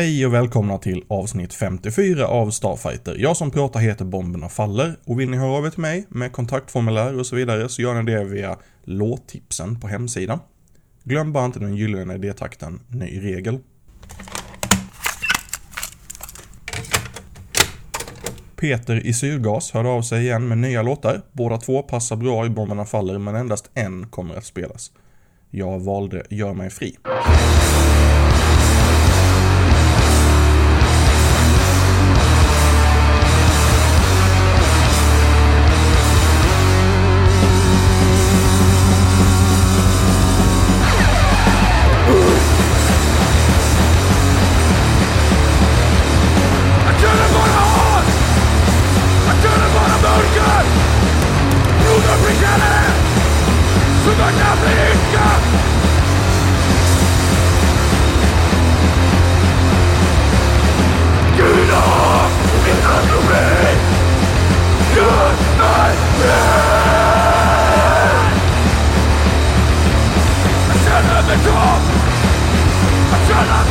Hej och välkomna till avsnitt 54 av Starfighter. Jag som pratar heter Bomberna Faller och vill ni höra av er till mig med kontaktformulär och så vidare så gör ni det via låttipsen på hemsidan. Glöm bara inte den gyllene idétakten, ny regel. Peter i Syrgas hörde av sig igen med nya låtar. Båda två passar bra i Bomberna Faller men endast en kommer att spelas. Jag valde Gör mig fri. Mig rädd Jag känner mig tom Jag känner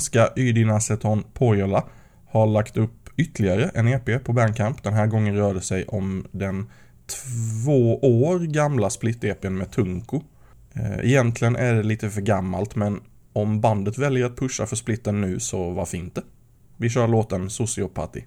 Finska Ydinaceton Pohjola har lagt upp ytterligare en EP på Bandcamp. Den här gången rör det sig om den två år gamla split-EPn med Tunko. Eh, egentligen är det lite för gammalt men om bandet väljer att pusha för splitten nu så varför inte? Vi kör låten Sociopati.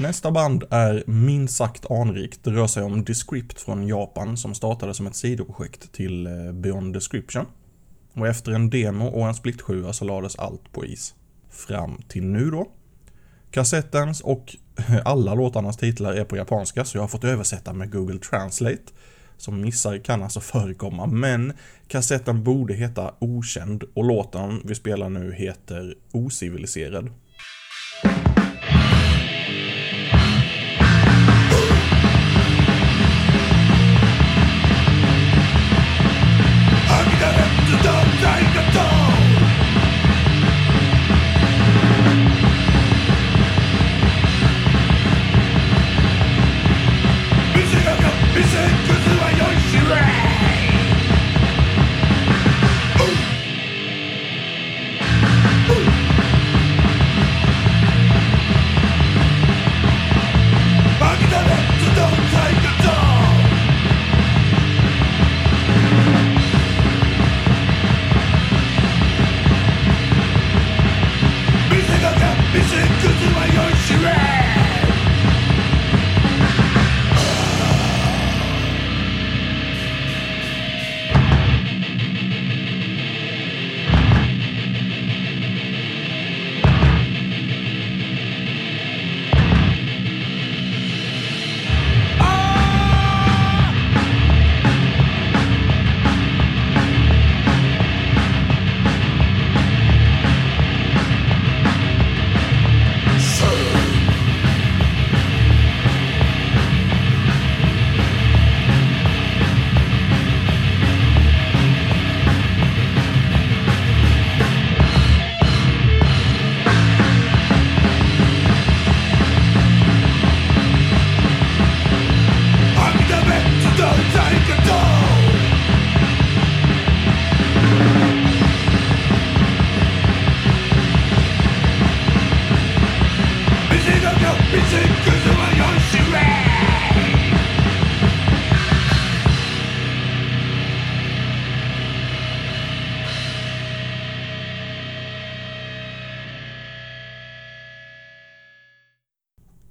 Nästa band är minst sagt anrikt. Det rör sig om Descript från Japan som startade som ett sidoprojekt till eh, Beyond Description. Och efter en demo och en split så lades allt på is. Fram till nu då. Kassettens och alla låtarnas titlar är på japanska så jag har fått översätta med Google Translate. Som missar kan alltså förekomma, men kassetten borde heta Okänd och låten vi spelar nu heter Ociviliserad. Don't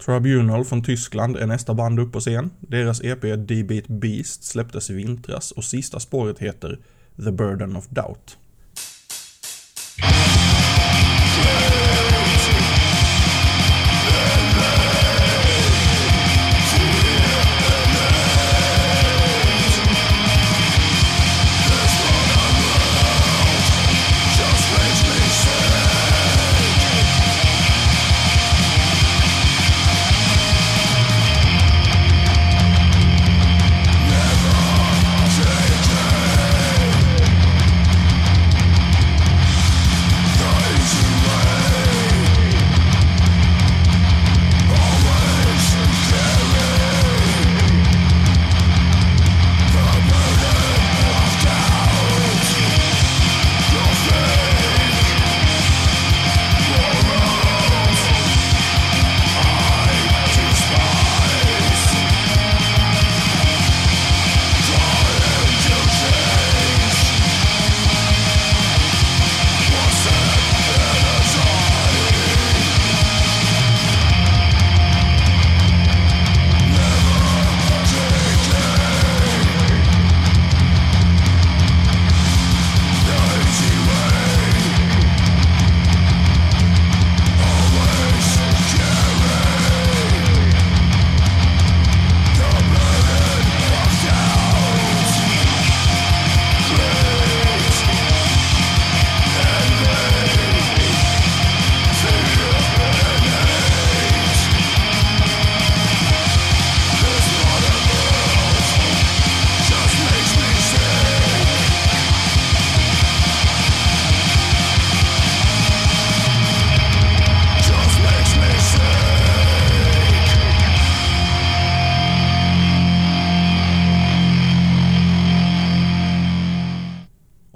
Tribunal från Tyskland är nästa band upp på scen. Deras EP D-Beat Beast släpptes i vintras och sista spåret heter The Burden of Doubt.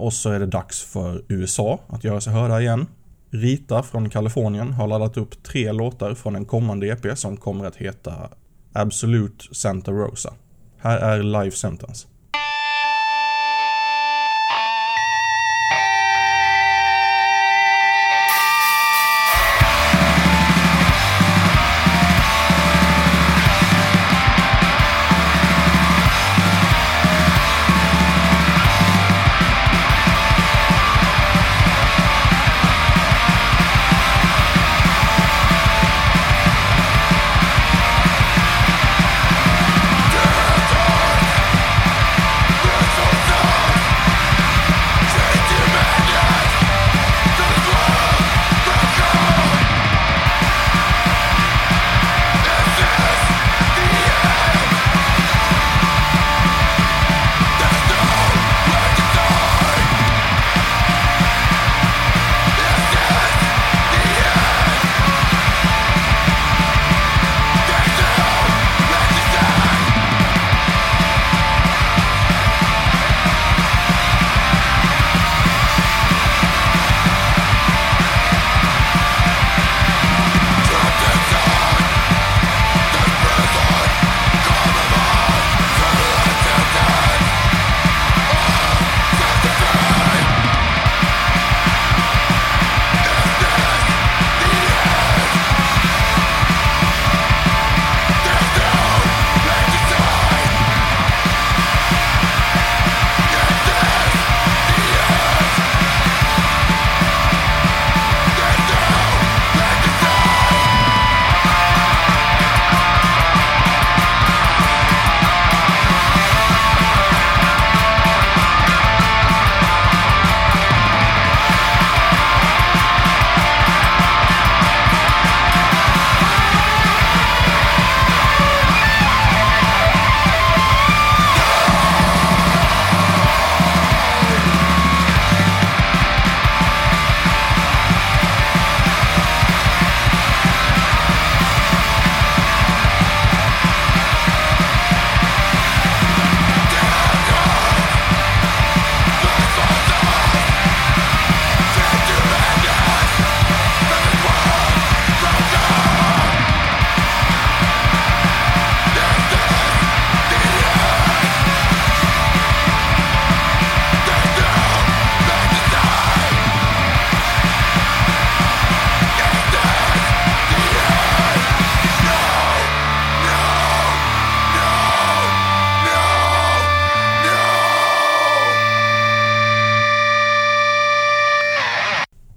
Och så är det dags för USA att göra sig hörda igen. Rita från Kalifornien har laddat upp tre låtar från en kommande EP som kommer att heta Absolute Santa Rosa. Här är live Sentence.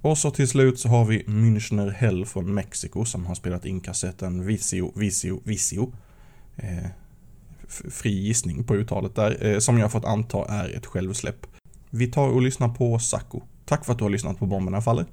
Och så till slut så har vi Münchner Hell från Mexiko som har spelat in kassetten Visio, Visio, Visio. Eh, fri gissning på uttalet där, eh, som jag fått anta är ett självsläpp. Vi tar och lyssnar på Sacco. Tack för att du har lyssnat på Bomberna Faller.